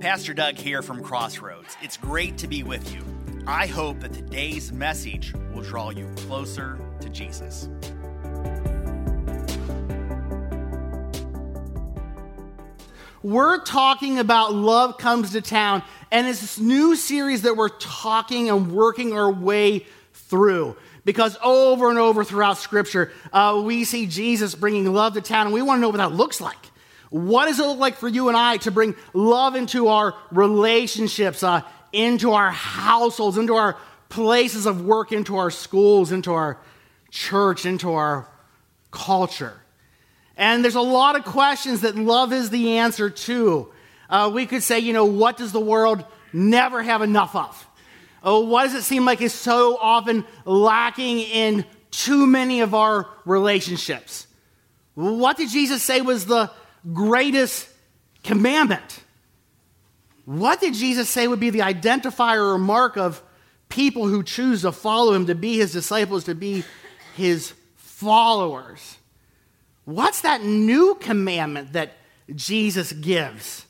Pastor Doug here from Crossroads. It's great to be with you. I hope that today's message will draw you closer to Jesus. We're talking about Love Comes to Town, and it's this new series that we're talking and working our way through. Because over and over throughout Scripture, uh, we see Jesus bringing love to town, and we want to know what that looks like. What does it look like for you and I to bring love into our relationships, uh, into our households, into our places of work, into our schools, into our church, into our culture? And there's a lot of questions that love is the answer to. Uh, we could say, you know, what does the world never have enough of? Oh, what does it seem like is so often lacking in too many of our relationships? What did Jesus say was the greatest commandment? What did Jesus say would be the identifier or mark of people who choose to follow him, to be his disciples, to be his followers? What's that new commandment that Jesus gives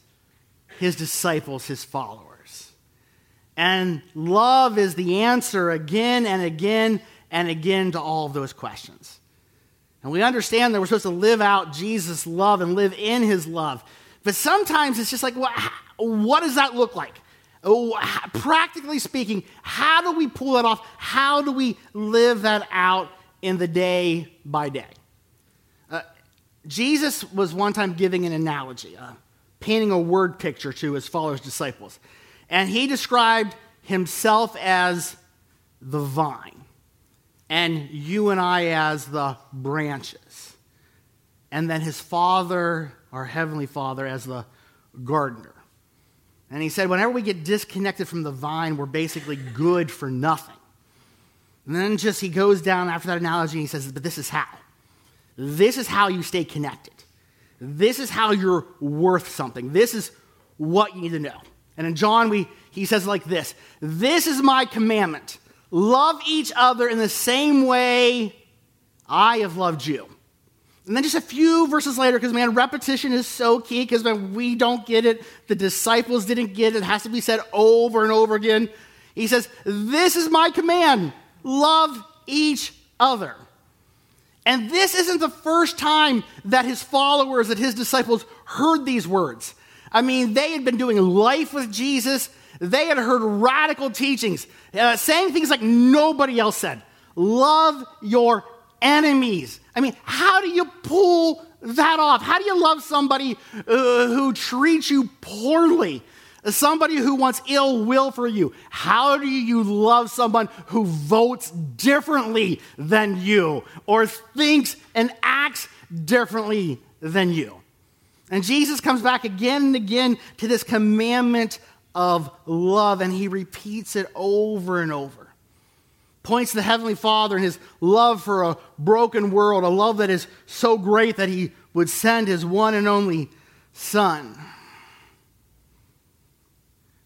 his disciples, his followers? And love is the answer again and again and again to all of those questions. And we understand that we're supposed to live out Jesus' love and live in his love. But sometimes it's just like, well, what does that look like? Oh, practically speaking, how do we pull that off? How do we live that out in the day by day? Uh, Jesus was one time giving an analogy, uh, painting a word picture to his followers, disciples. And he described himself as the vine, and you and I as the branches. And then his father, our heavenly father, as the gardener. And he said, whenever we get disconnected from the vine, we're basically good for nothing. And then just he goes down after that analogy and he says, but this is how. This is how you stay connected. This is how you're worth something. This is what you need to know. And in John, we, he says like this This is my commandment love each other in the same way I have loved you. And then just a few verses later, because man, repetition is so key, because when we don't get it, the disciples didn't get it, it has to be said over and over again. He says, This is my command love each other. And this isn't the first time that his followers, that his disciples heard these words. I mean, they had been doing life with Jesus. They had heard radical teachings, uh, saying things like nobody else said. Love your enemies. I mean, how do you pull that off? How do you love somebody uh, who treats you poorly? Somebody who wants ill will for you. How do you love someone who votes differently than you or thinks and acts differently than you? And Jesus comes back again and again to this commandment of love, and he repeats it over and over. Points to the Heavenly Father and his love for a broken world, a love that is so great that he would send his one and only Son.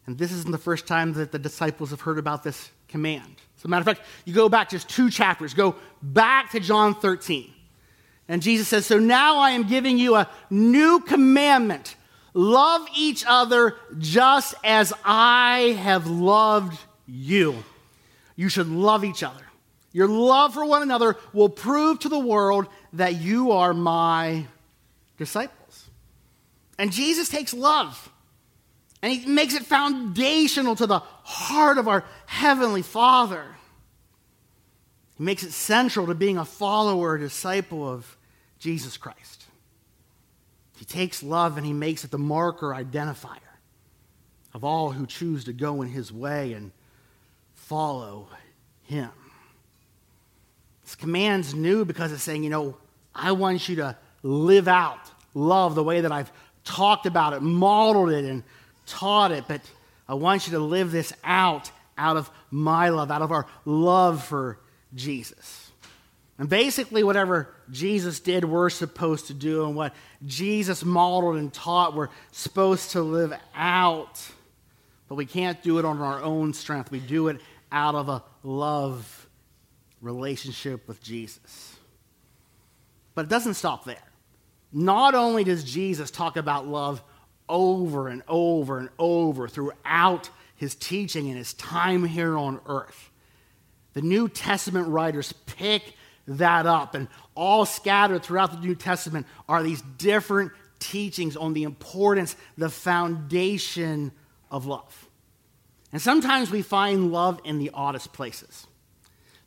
And this isn't the first time that the disciples have heard about this command. As a matter of fact, you go back just two chapters, go back to John 13. And Jesus says, So now I am giving you a new commandment love each other just as I have loved you. You should love each other. Your love for one another will prove to the world that you are my disciples. And Jesus takes love and he makes it foundational to the heart of our Heavenly Father. He makes it central to being a follower, a disciple of Jesus Christ. He takes love and he makes it the marker identifier of all who choose to go in his way and follow him. This command's new because it's saying, you know, I want you to live out love the way that I've talked about it, modeled it, and taught it, but I want you to live this out out of my love, out of our love for Jesus. And basically, whatever Jesus did, we're supposed to do, and what Jesus modeled and taught, we're supposed to live out. But we can't do it on our own strength. We do it out of a love relationship with Jesus. But it doesn't stop there. Not only does Jesus talk about love over and over and over throughout his teaching and his time here on earth. The New Testament writers pick that up, and all scattered throughout the New Testament are these different teachings on the importance, the foundation of love. And sometimes we find love in the oddest places.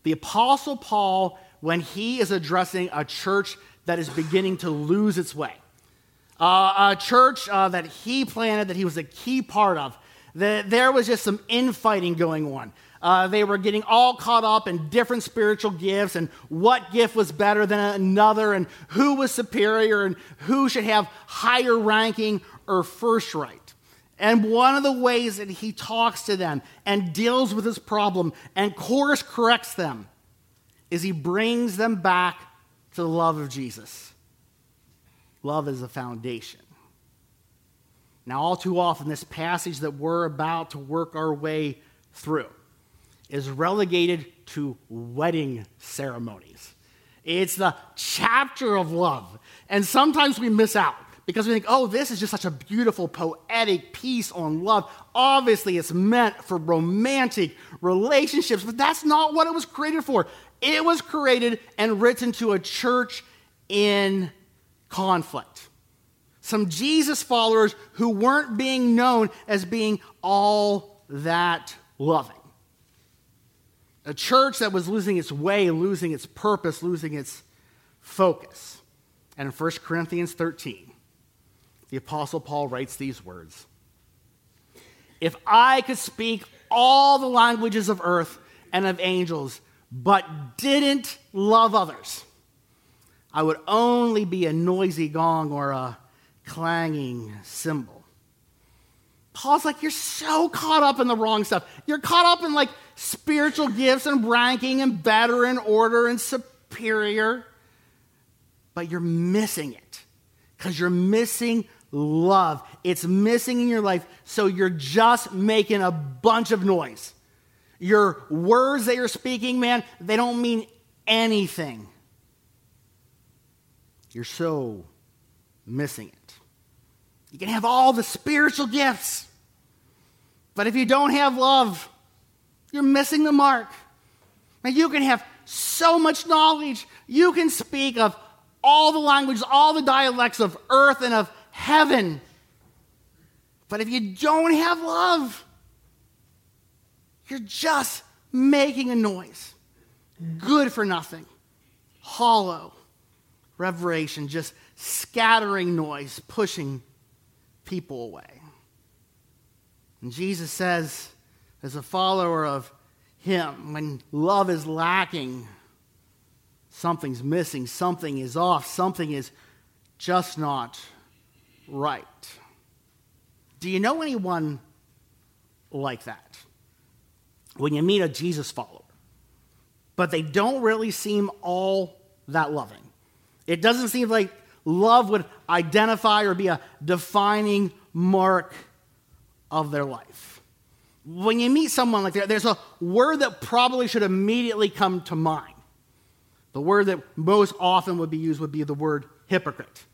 The Apostle Paul, when he is addressing a church that is beginning to lose its way, uh, a church uh, that he planted, that he was a key part of, that there was just some infighting going on. Uh, they were getting all caught up in different spiritual gifts and what gift was better than another and who was superior and who should have higher ranking or first right. And one of the ways that he talks to them and deals with this problem and course corrects them is he brings them back to the love of Jesus. Love is a foundation. Now, all too often, this passage that we're about to work our way through is relegated to wedding ceremonies. It's the chapter of love. And sometimes we miss out because we think, oh, this is just such a beautiful, poetic piece on love. Obviously, it's meant for romantic relationships, but that's not what it was created for. It was created and written to a church in conflict. Some Jesus followers who weren't being known as being all that loving. A church that was losing its way, losing its purpose, losing its focus. And in 1 Corinthians 13, the Apostle Paul writes these words If I could speak all the languages of earth and of angels, but didn't love others, I would only be a noisy gong or a clanging cymbal. Paul's like, You're so caught up in the wrong stuff. You're caught up in like spiritual gifts and ranking and better and order and superior, but you're missing it because you're missing love. It's missing in your life, so you're just making a bunch of noise. Your words that you're speaking, man, they don't mean anything. You're so missing it. You can have all the spiritual gifts, but if you don't have love, you're missing the mark. Now, you can have so much knowledge. You can speak of all the languages, all the dialects of earth and of heaven. But if you don't have love, you're just making a noise. Good for nothing. Hollow. Reverberation, just scattering noise, pushing people away. And Jesus says, as a follower of Him, when love is lacking, something's missing, something is off, something is just not right. Do you know anyone like that? When you meet a Jesus follower, but they don't really seem all that loving. It doesn't seem like love would identify or be a defining mark of their life. When you meet someone like that, there's a word that probably should immediately come to mind. The word that most often would be used would be the word hypocrite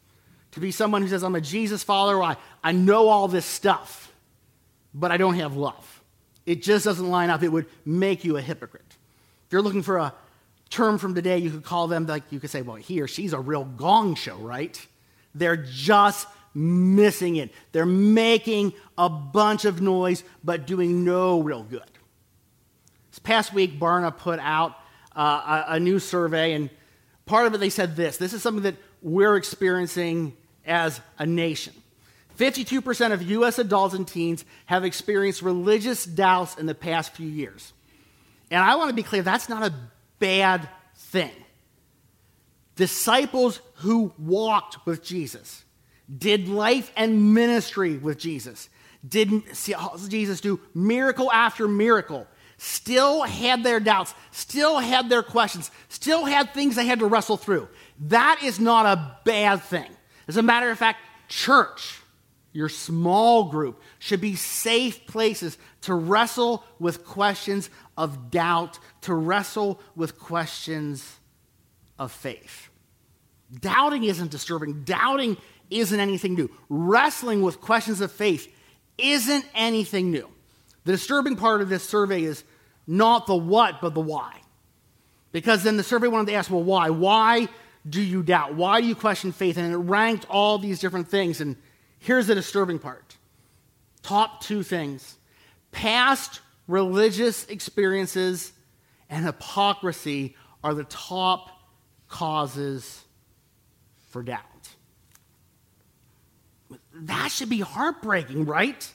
to be someone who says, I'm a Jesus follower, I, I know all this stuff, but I don't have love. It just doesn't line up. It would make you a hypocrite. If you're looking for a term from today, you could call them, like, you could say, well, he or she's a real gong show, right? They're just missing it. They're making a bunch of noise, but doing no real good. This past week, Barna put out uh, a, a new survey, and part of it they said this this is something that we're experiencing as a nation. 52% of U.S. adults and teens have experienced religious doubts in the past few years. And I want to be clear that's not a bad thing. Disciples who walked with Jesus, did life and ministry with Jesus, did see Jesus do miracle after miracle, still had their doubts, still had their questions, still had things they had to wrestle through. That is not a bad thing. As a matter of fact, church, your small group, should be safe places to wrestle with questions of doubt, to wrestle with questions of faith. Doubting isn't disturbing. Doubting isn't anything new. Wrestling with questions of faith isn't anything new. The disturbing part of this survey is not the what, but the why. Because then the survey wanted to ask, well, why? Why do you doubt? Why do you question faith? And it ranked all these different things. And here's the disturbing part top two things past religious experiences and hypocrisy are the top causes for doubt. That should be heartbreaking, right?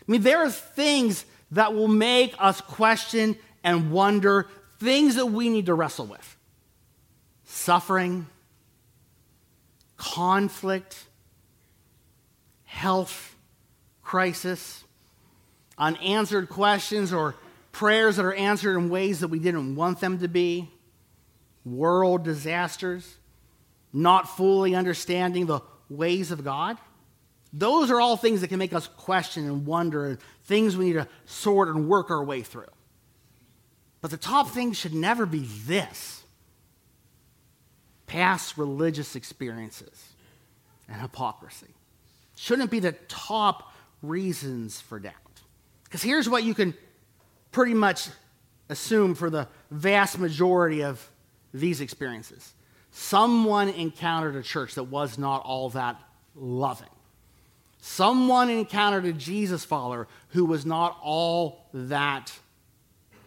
I mean, there are things that will make us question and wonder, things that we need to wrestle with suffering, conflict, health crisis, unanswered questions or prayers that are answered in ways that we didn't want them to be, world disasters, not fully understanding the ways of God. Those are all things that can make us question and wonder, things we need to sort and work our way through. But the top thing should never be this past religious experiences and hypocrisy. Shouldn't be the top reasons for doubt. Because here's what you can pretty much assume for the vast majority of these experiences someone encountered a church that was not all that loving. Someone encountered a Jesus follower who was not all that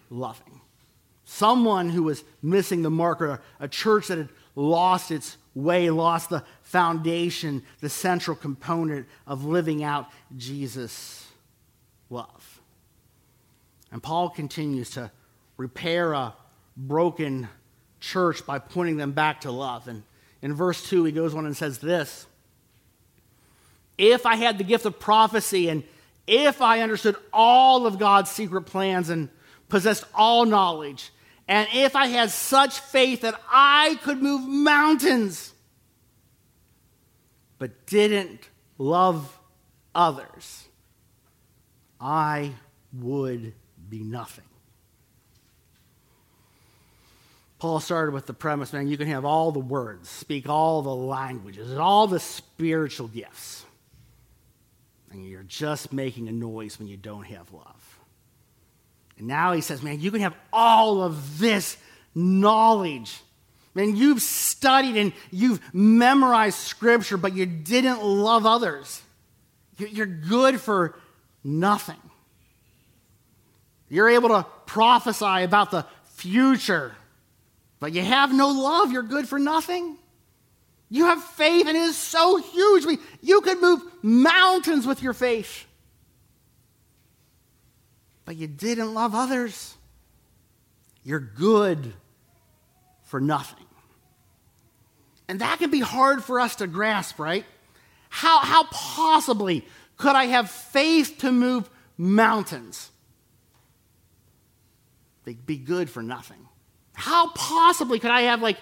loving. Someone who was missing the mark, or a church that had lost its way, lost the foundation, the central component of living out Jesus' love. And Paul continues to repair a broken church by pointing them back to love. And in verse 2, he goes on and says this If I had the gift of prophecy and if I understood all of God's secret plans and possessed all knowledge, and if I had such faith that I could move mountains, but didn't love others, I would be nothing. Paul started with the premise man, you can have all the words, speak all the languages, and all the spiritual gifts. And you're just making a noise when you don't have love. And now he says, man, you can have all of this knowledge. Man, you've studied and you've memorized scripture, but you didn't love others. You're good for nothing. You're able to prophesy about the future, but you have no love. You're good for nothing. You have faith, and it is so huge. I mean, you could move mountains with your faith but you didn't love others. You're good for nothing. And that can be hard for us to grasp, right? How, how possibly could I have faith to move mountains? They'd be good for nothing. How possibly could I have like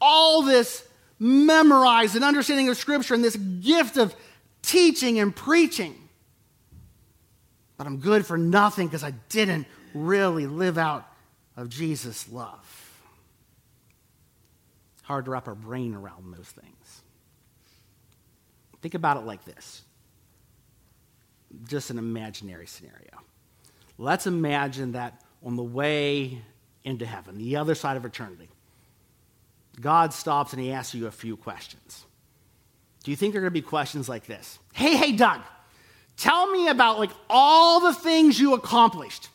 all this memorized and understanding of Scripture and this gift of teaching and preaching? but I'm good for nothing because I didn't really live out of Jesus' love. Hard to wrap our brain around those things. Think about it like this just an imaginary scenario. Let's imagine that on the way into heaven, the other side of eternity, God stops and he asks you a few questions. Do you think there are going to be questions like this? Hey, hey, Doug, Tell me about like all the things you accomplished.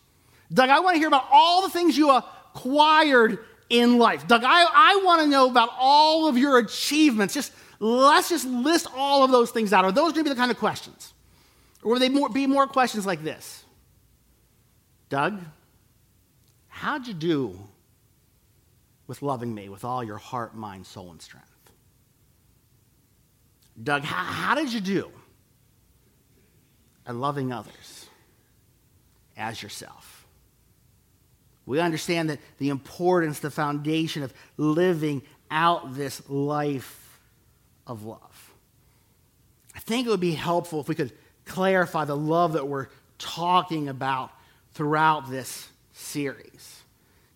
Doug, I want to hear about all the things you acquired in life. Doug, I, I want to know about all of your achievements. Just let's just list all of those things out. Are those going to be the kind of questions? Or will they more, be more questions like this? Doug, how'd you do with loving me with all your heart, mind, soul, and strength? Doug, how, how did you do at loving others as yourself. We understand that the importance, the foundation of living out this life of love. I think it would be helpful if we could clarify the love that we're talking about throughout this series.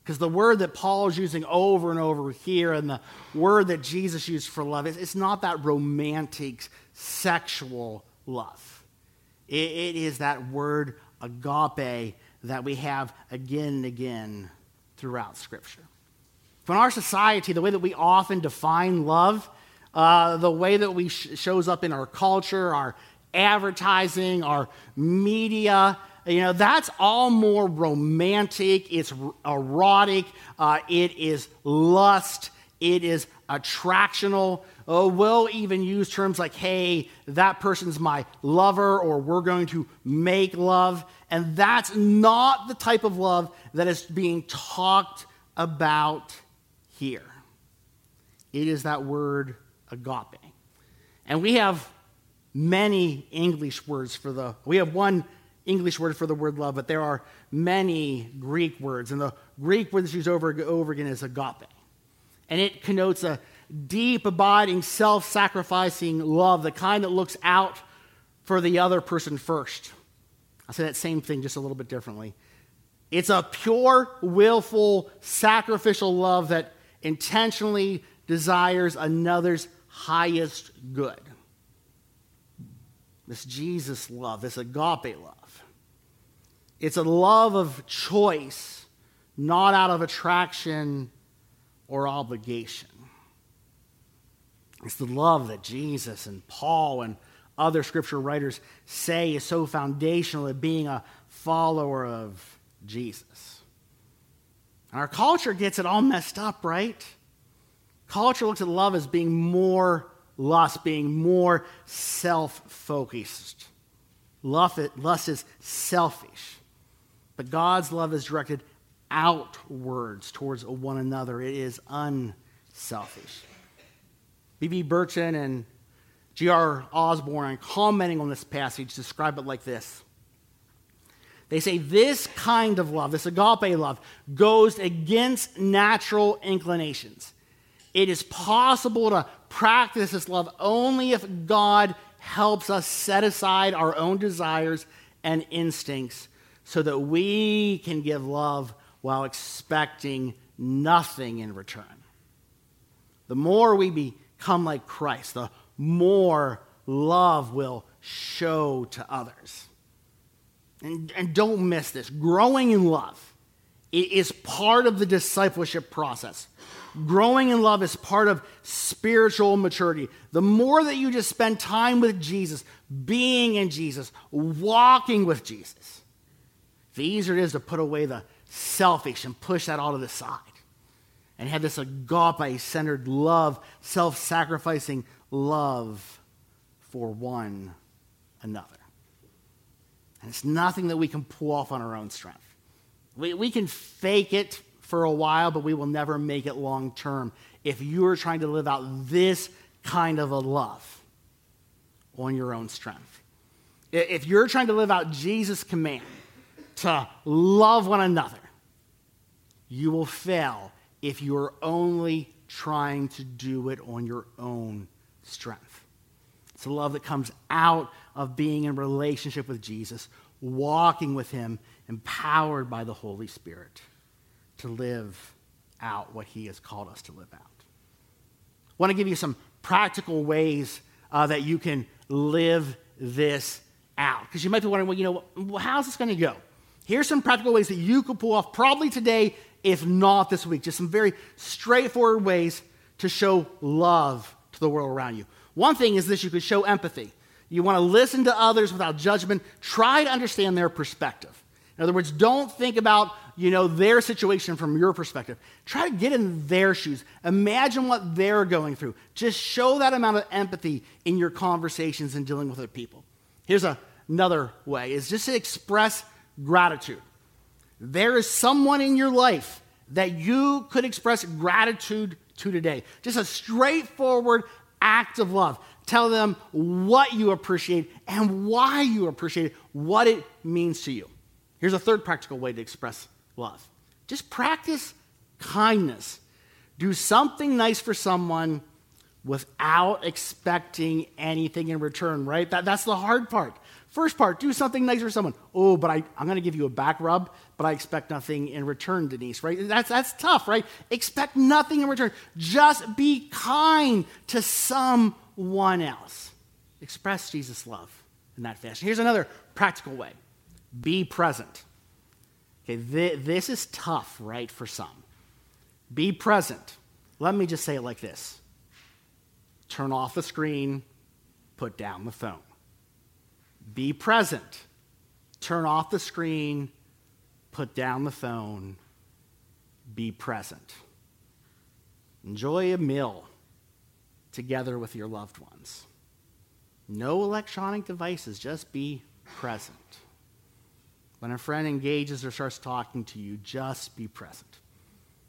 Because the word that Paul is using over and over here and the word that Jesus used for love, it's not that romantic, sexual love. it, is that word agape that we have again and again throughout Scripture. in our society, the way that we often define love, uh, the way that we sh- shows up in our culture, our advertising, our media, you know, that's all more romantic. It's erotic. Uh, it is lust. It is attractional. Oh, we'll even use terms like, hey, that person's my lover, or we're going to make love. And that's not the type of love that is being talked about here. It is that word agape. And we have many English words for the, we have one English word for the word love, but there are many Greek words. And the Greek word that's used over and over again is agape. And it connotes a deep, abiding, self sacrificing love, the kind that looks out for the other person first. I'll say that same thing just a little bit differently. It's a pure, willful, sacrificial love that intentionally desires another's highest good. This Jesus love, this agape love. It's a love of choice, not out of attraction or obligation. It's the love that Jesus and Paul and other scripture writers say is so foundational to being a follower of Jesus. And Our culture gets it all messed up, right? Culture looks at love as being more lust, being more self focused. Lust is selfish. But God's love is directed outwards towards one another, it is unselfish. B.B. Barton and G.R. Osborne, commenting on this passage, describe it like this. They say this kind of love, this agape love, goes against natural inclinations. It is possible to practice this love only if God helps us set aside our own desires and instincts so that we can give love while expecting nothing in return. The more we become like Christ, the more love will show to others. And, and don't miss this growing in love is part of the discipleship process. Growing in love is part of spiritual maturity. The more that you just spend time with Jesus, being in Jesus, walking with Jesus, the easier it is to put away the selfish and push that all to the side and have this agape centered love, self sacrificing love for one another. And it's nothing that we can pull off on our own strength. We, we can fake it for a while, but we will never make it long term if you're trying to live out this kind of a love on your own strength. If you're trying to live out Jesus' command to love one another, you will fail if you're only trying to do it on your own strength. It's a love that comes out of being in relationship with Jesus, walking with Him, empowered by the Holy Spirit to live out what He has called us to live out. I want to give you some practical ways uh, that you can live this out. Because you might be wondering, well, you know, how's this going to go? Here's some practical ways that you could pull off, probably today, if not this week. Just some very straightforward ways to show love to the world around you. One thing is this you could show empathy. You want to listen to others without judgment, try to understand their perspective. In other words, don't think about, you know, their situation from your perspective. Try to get in their shoes. Imagine what they're going through. Just show that amount of empathy in your conversations and dealing with other people. Here's a, another way is just to express gratitude. There is someone in your life that you could express gratitude to today. Just a straightforward act of love. Tell them what you appreciate and why you appreciate it, what it means to you. Here's a third practical way to express love just practice kindness. Do something nice for someone without expecting anything in return, right? That, that's the hard part. First part, do something nice for someone. Oh, but I, I'm going to give you a back rub, but I expect nothing in return, Denise, right? That's, that's tough, right? Expect nothing in return. Just be kind to someone else. Express Jesus' love in that fashion. Here's another practical way be present. Okay, th- this is tough, right, for some. Be present. Let me just say it like this turn off the screen, put down the phone. Be present. Turn off the screen, put down the phone, be present. Enjoy a meal together with your loved ones. No electronic devices, just be present. When a friend engages or starts talking to you, just be present.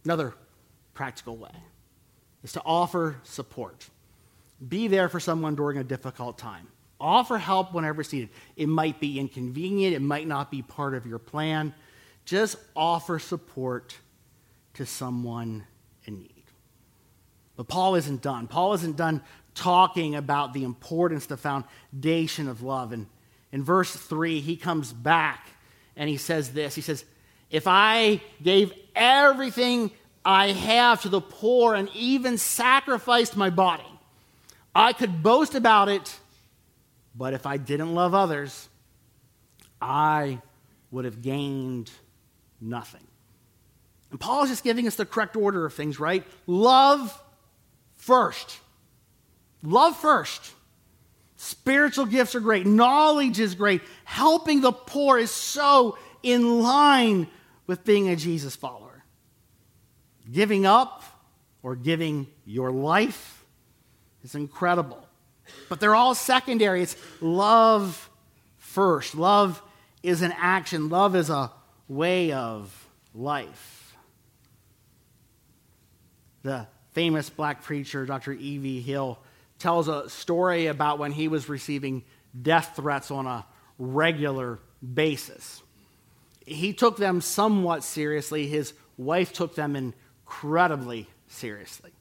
Another practical way is to offer support. Be there for someone during a difficult time. Offer help whenever it's needed. It might be inconvenient, it might not be part of your plan. Just offer support to someone in need. But Paul isn't done. Paul isn't done talking about the importance, the foundation of love. And in verse 3, he comes back and he says this He says, If I gave everything I have to the poor and even sacrificed my body, I could boast about it, but if I didn't love others, I would have gained nothing. And Paul is just giving us the correct order of things, right? Love first. Love first. Spiritual gifts are great. Knowledge is great. Helping the poor is so in line with being a Jesus follower. Giving up or giving your life is incredible. But they're all secondary. It's love first. Love is an action, love is a way of life. The famous black preacher, Dr. E.V. Hill, tells a story about when he was receiving death threats on a regular basis. He took them somewhat seriously, his wife took them incredibly seriously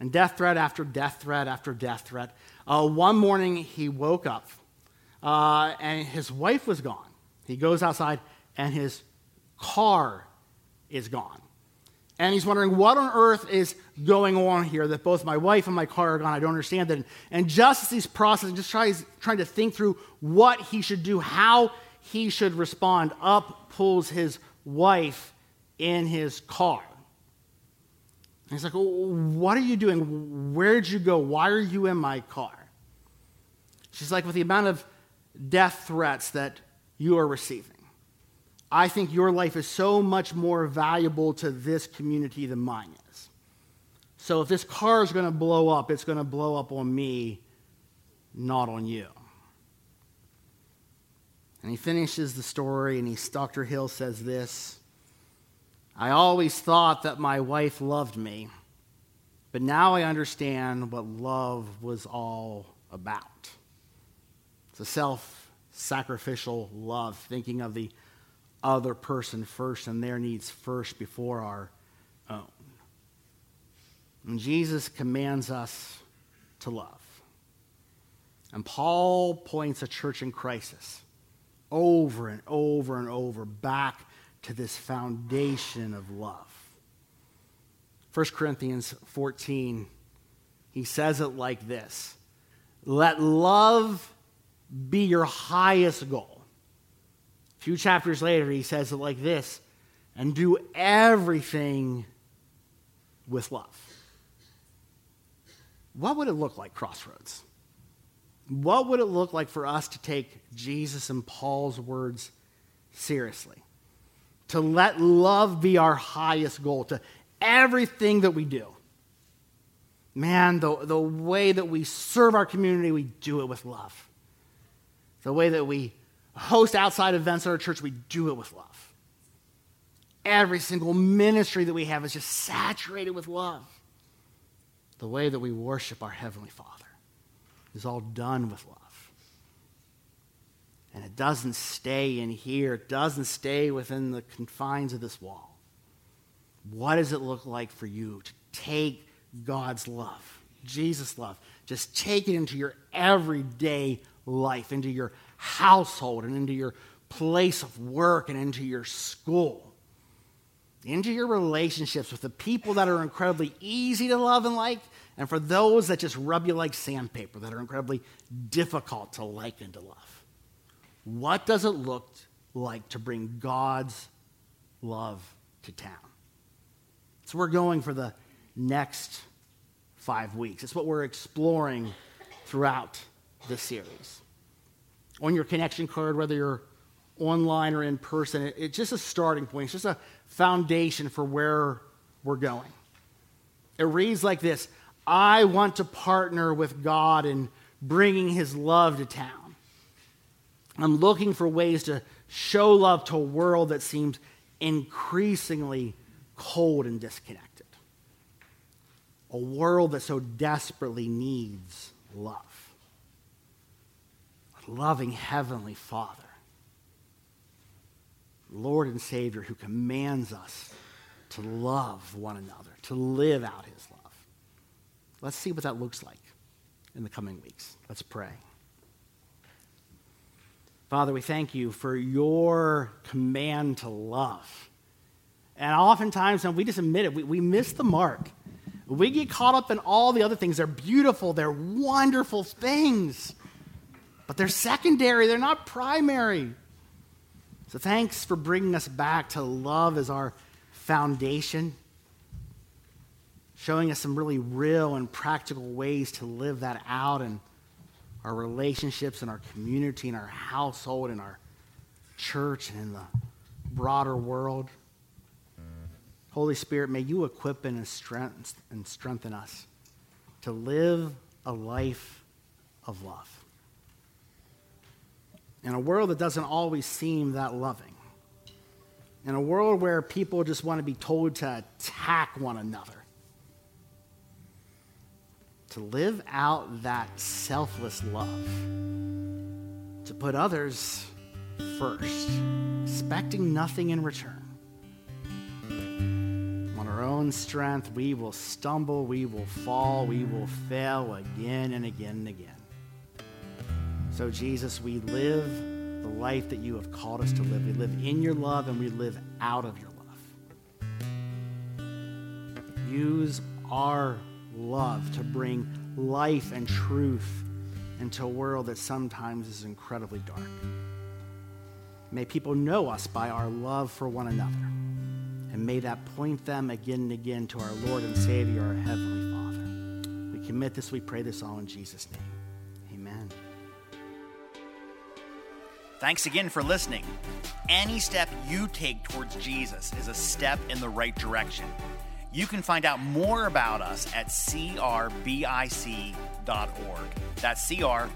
and death threat after death threat after death threat. Uh, one morning, he woke up uh, and his wife was gone. He goes outside and his car is gone. And he's wondering, what on earth is going on here that both my wife and my car are gone? I don't understand it. And just as he's processing, just tries, trying to think through what he should do, how he should respond, up pulls his wife in his car. He's like, oh, What are you doing? Where'd you go? Why are you in my car? She's like, With the amount of death threats that you are receiving, I think your life is so much more valuable to this community than mine is. So if this car is going to blow up, it's going to blow up on me, not on you. And he finishes the story, and he, Dr. Hill says this I always thought that my wife loved me, but now I understand what love was all about. It's a self sacrificial love, thinking of the other person first and their needs first before our own. And Jesus commands us to love. And Paul points a church in crisis over and over and over back to this foundation of love. 1 Corinthians 14, he says it like this Let love be your highest goal. A few chapters later, he says it like this and do everything with love. What would it look like, Crossroads? What would it look like for us to take Jesus and Paul's words seriously? To let love be our highest goal to everything that we do. Man, the, the way that we serve our community, we do it with love. The way that we host outside events at our church, we do it with love. Every single ministry that we have is just saturated with love. The way that we worship our Heavenly Father is all done with love. And it doesn't stay in here, it doesn't stay within the confines of this wall. What does it look like for you to take God's love Jesus' love. Just take it into your everyday life, into your household, and into your place of work, and into your school, into your relationships with the people that are incredibly easy to love and like, and for those that just rub you like sandpaper, that are incredibly difficult to like and to love. What does it look like to bring God's love to town? So we're going for the next five weeks. It's what we're exploring throughout this series. On your connection card, whether you're online or in person, it, it's just a starting point. It's just a foundation for where we're going. It reads like this I want to partner with God in bringing his love to town. I'm looking for ways to show love to a world that seems increasingly cold and disconnected a world that so desperately needs love. A loving Heavenly Father, Lord and Savior, who commands us to love one another, to live out His love. Let's see what that looks like in the coming weeks. Let's pray. Father, we thank you for your command to love. And oftentimes, when we just admit it, we, we miss the mark. We get caught up in all the other things. They're beautiful, they're wonderful things, but they're secondary, they're not primary. So thanks for bringing us back to love as our foundation, showing us some really real and practical ways to live that out in our relationships, in our community, in our household, in our church, and in the broader world. Holy Spirit, may you equip and strengthen us to live a life of love. In a world that doesn't always seem that loving, in a world where people just want to be told to attack one another, to live out that selfless love, to put others first, expecting nothing in return On our own strength, we will stumble, we will fall, we will fail again and again and again. So, Jesus, we live the life that you have called us to live. We live in your love and we live out of your love. Use our love to bring life and truth into a world that sometimes is incredibly dark. May people know us by our love for one another. And may that point them again and again to our Lord and Savior, our Heavenly Father. We commit this, we pray this all in Jesus' name. Amen. Thanks again for listening. Any step you take towards Jesus is a step in the right direction. You can find out more about us at crbic.org. That's crbic.org.